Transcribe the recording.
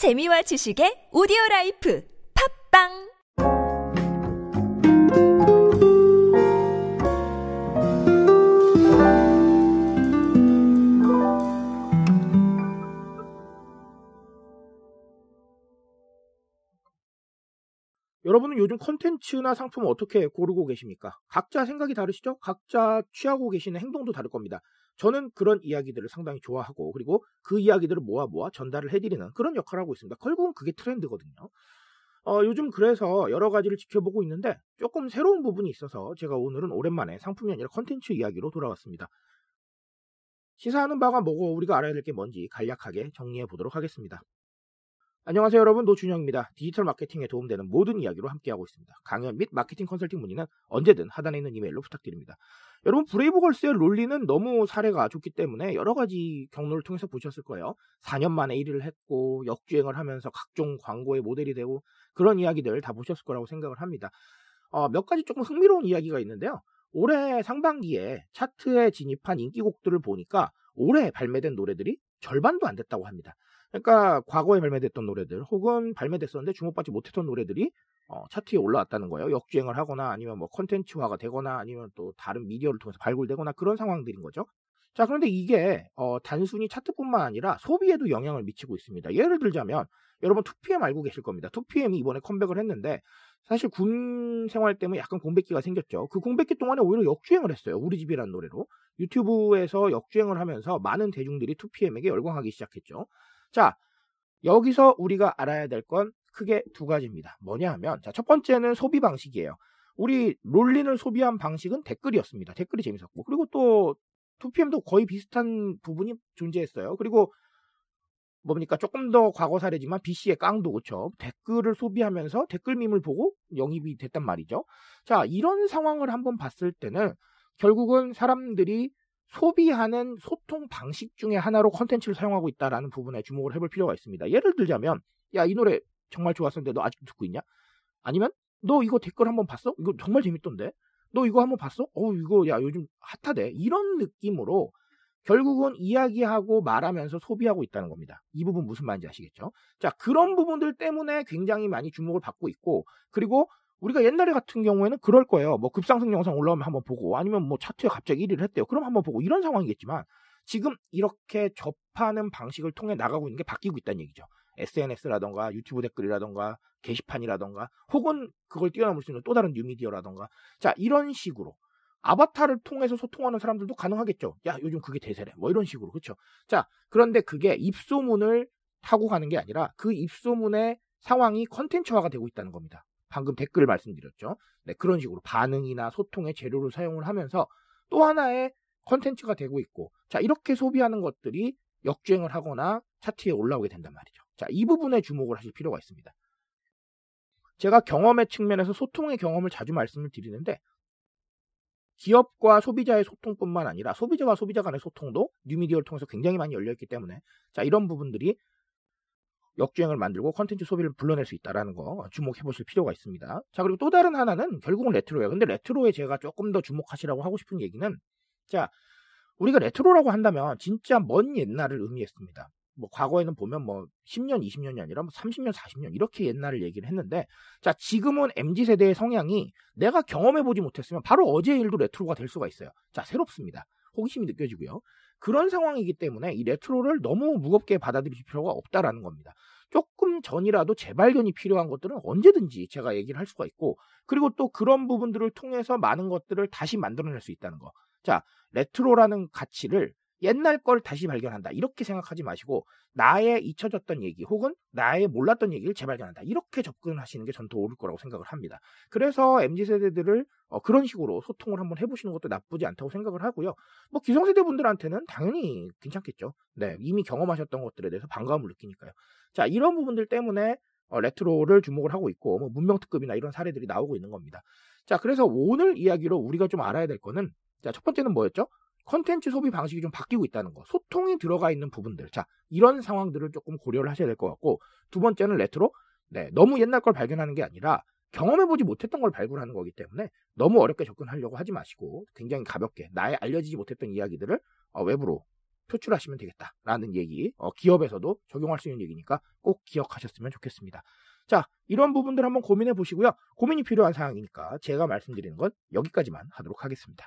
재미와 지식의 오디오 라이프 팟빵 여러분은 요즘 컨텐츠나 상품을 어떻게 고르고 계십니까? 각자 생각이 다르시죠? 각자 취하고 계시는 행동도 다를 겁니다. 저는 그런 이야기들을 상당히 좋아하고 그리고 그 이야기들을 모아 모아 전달을 해드리는 그런 역할을 하고 있습니다. 결국은 그게 트렌드거든요. 어, 요즘 그래서 여러 가지를 지켜보고 있는데 조금 새로운 부분이 있어서 제가 오늘은 오랜만에 상품이 아니라 컨텐츠 이야기로 돌아왔습니다. 시사하는 바가 뭐고 우리가 알아야 될 게 뭔지 간략하게 정리해 보도록 하겠습니다. 안녕하세요 여러분 노준영입니다. 디지털 마케팅에 도움되는 모든 이야기로 함께하고 있습니다. 강연 및 마케팅 컨설팅 문의는 언제든 하단에 있는 이메일로 부탁드립니다. 여러분 브레이브걸스의 Rollin'은 너무 사례가 좋기 때문에 여러 가지 경로를 통해서 보셨을 거예요. 4년 만에 1위를 했고 역주행을 하면서 각종 광고의 모델이 되고 그런 이야기들 다 보셨을 거라고 생각을 합니다. 어, 몇 가지 조금 흥미로운 이야기가 있는데요. 올해 상반기에 차트에 진입한 인기곡들을 보니까 올해 발매된 노래들이 절반도 안 됐다고 합니다. 그러니까 과거에 발매됐던 노래들 혹은 발매됐었는데 주목받지 못했던 노래들이 어, 차트에 올라왔다는 거예요. 역주행을 하거나 아니면 뭐 컨텐츠화가 되거나 아니면 또 다른 미디어를 통해서 발굴되거나 그런 상황들인 거죠. 자, 그런데 이게 어, 단순히 차트뿐만 아니라 소비에도 영향을 미치고 있습니다. 예를 들자면 여러분 2PM 알고 계실 겁니다. 2PM이 이번에 컴백을 했는데 사실 군 생활 때문에 약간 공백기가 생겼죠. 그 공백기 동안에 오히려 역주행을 했어요. 우리 집이라는 노래로. 유튜브에서 역주행을 하면서 많은 대중들이 2PM에게 열광하기 시작했죠. 자, 여기서 우리가 알아야 될 건 크게 두 가지입니다. 뭐냐 하면, 자, 첫 번째는 소비 방식이에요. 우리 롤린을 소비한 방식은 댓글이었습니다. 댓글이 재밌었고. 그리고 또 2PM도 거의 비슷한 부분이 존재했어요. 그리고 뭡니까 조금 더 과거 사례지만 BC의 깡도 그렇죠. 댓글을 소비하면서 댓글 밈을 보고 영입이 됐단 말이죠. 자 이런 상황을 한번 봤을 때는 결국은 사람들이 소비하는 소통 방식 중에 하나로 컨텐츠를 사용하고 있다라는 부분에 주목을 해볼 필요가 있습니다. 예를 들자면 야 이 노래 정말 좋았었는데 너 아직도 듣고 있냐? 아니면 너 이거 댓글 한번 봤어? 이거 정말 재밌던데? 너 이거 한번 봤어? 어 이거 야 요즘 핫하대 이런 느낌으로 결국은 이야기하고 말하면서 소비하고 있다는 겁니다. 이 부분 무슨 말인지 아시겠죠? 자 그런 부분들 때문에 굉장히 많이 주목을 받고 있고 그리고 우리가 옛날에 같은 경우에는 그럴 거예요. 뭐 급상승 영상 올라오면 한번 보고 아니면 뭐 차트에 갑자기 1위를 했대요. 그럼 한번 보고 이런 상황이겠지만 지금 이렇게 접하는 방식을 통해 나가고 있는 게 바뀌고 있다는 얘기죠. SNS라던가 유튜브 댓글이라던가 게시판이라던가 혹은 그걸 뛰어넘을 수 있는 또 다른 뉴미디어라던가 자 이런 식으로 아바타를 통해서 소통하는 사람들도 가능하겠죠. 야 요즘 그게 대세래. 뭐 이런 식으로 그렇죠. 자 그런데 그게 입소문을 타고 가는 게 아니라 그 입소문의 상황이 컨텐츠화가 되고 있다는 겁니다. 방금 댓글 말씀드렸죠. 네, 그런 식으로 반응이나 소통의 재료로 사용을 하면서 또 하나의 컨텐츠가 되고 있고 자 이렇게 소비하는 것들이 역주행을 하거나 차트에 올라오게 된단 말이죠. 자, 이 부분에 주목을 하실 필요가 있습니다. 제가 경험의 측면에서 소통의 경험을 자주 말씀을 드리는데 기업과 소비자의 소통뿐만 아니라 소비자와 소비자 간의 소통도 뉴미디어를 통해서 굉장히 많이 열려있기 때문에 자 이런 부분들이 역주행을 만들고 컨텐츠 소비를 불러낼 수 있다라는 거 주목해 보실 필요가 있습니다. 자 그리고 또 다른 하나는 결국은 레트로예요. 근데 레트로에 제가 조금 더 주목하시라고 하고 싶은 얘기는 자 우리가 레트로라고 한다면 진짜 먼 옛날을 의미했습니다. 뭐 과거에는 보면 뭐 10년, 20년이 아니라 뭐 30년, 40년 이렇게 옛날을 얘기를 했는데 자 지금은 MZ 세대의 성향이 내가 경험해 보지 못했으면 바로 어제 일도 레트로가 될 수가 있어요. 자 새롭습니다. 호기심이 느껴지고요. 그런 상황이기 때문에 이 레트로를 너무 무겁게 받아들일 필요가 없다라는 겁니다. 조금 전이라도 재발견이 필요한 것들은 언제든지 제가 얘기를 할 수가 있고 그리고 또 그런 부분들을 통해서 많은 것들을 다시 만들어낼 수 있다는 거. 자 레트로라는 가치를 옛날 걸 다시 발견한다. 이렇게 생각하지 마시고 나의 잊혀졌던 얘기 혹은 나의 몰랐던 얘기를 재발견한다. 이렇게 접근하시는 게 전 더 옳을 거라고 생각을 합니다. 그래서 MZ 세대들을 어, 그런 식으로 소통을 한번 해보시는 것도 나쁘지 않다고 생각을 하고요. 뭐 기성세대 분들한테는 당연히 괜찮겠죠. 네, 이미 경험하셨던 것들에 대해서 반가움을 느끼니까요. 자, 이런 부분들 때문에 어, 레트로를 주목을 하고 있고 뭐 문명특급이나 이런 사례들이 나오고 있는 겁니다. 자, 그래서 오늘 이야기로 우리가 좀 알아야 될 거는 자, 첫 번째는 뭐였죠? 컨텐츠 소비 방식이 좀 바뀌고 있다는 거. 소통이 들어가 있는 부분들. 자, 이런 상황들을 조금 고려를 하셔야 될 것 같고, 두 번째는 레트로. 네, 너무 옛날 걸 발견하는 게 아니라 경험해보지 못했던 걸 발굴하는 거기 때문에 너무 어렵게 접근하려고 하지 마시고 굉장히 가볍게 나의 알려지지 못했던 이야기들을 어, 외부로 표출하시면 되겠다라는 얘기, 어, 기업에서도 적용할 수 있는 얘기니까 꼭 기억하셨으면 좋겠습니다. 자, 이런 부분들 한번 고민해 보시고요. 고민이 필요한 사항이니까 제가 말씀드리는 건 여기까지만 하도록 하겠습니다.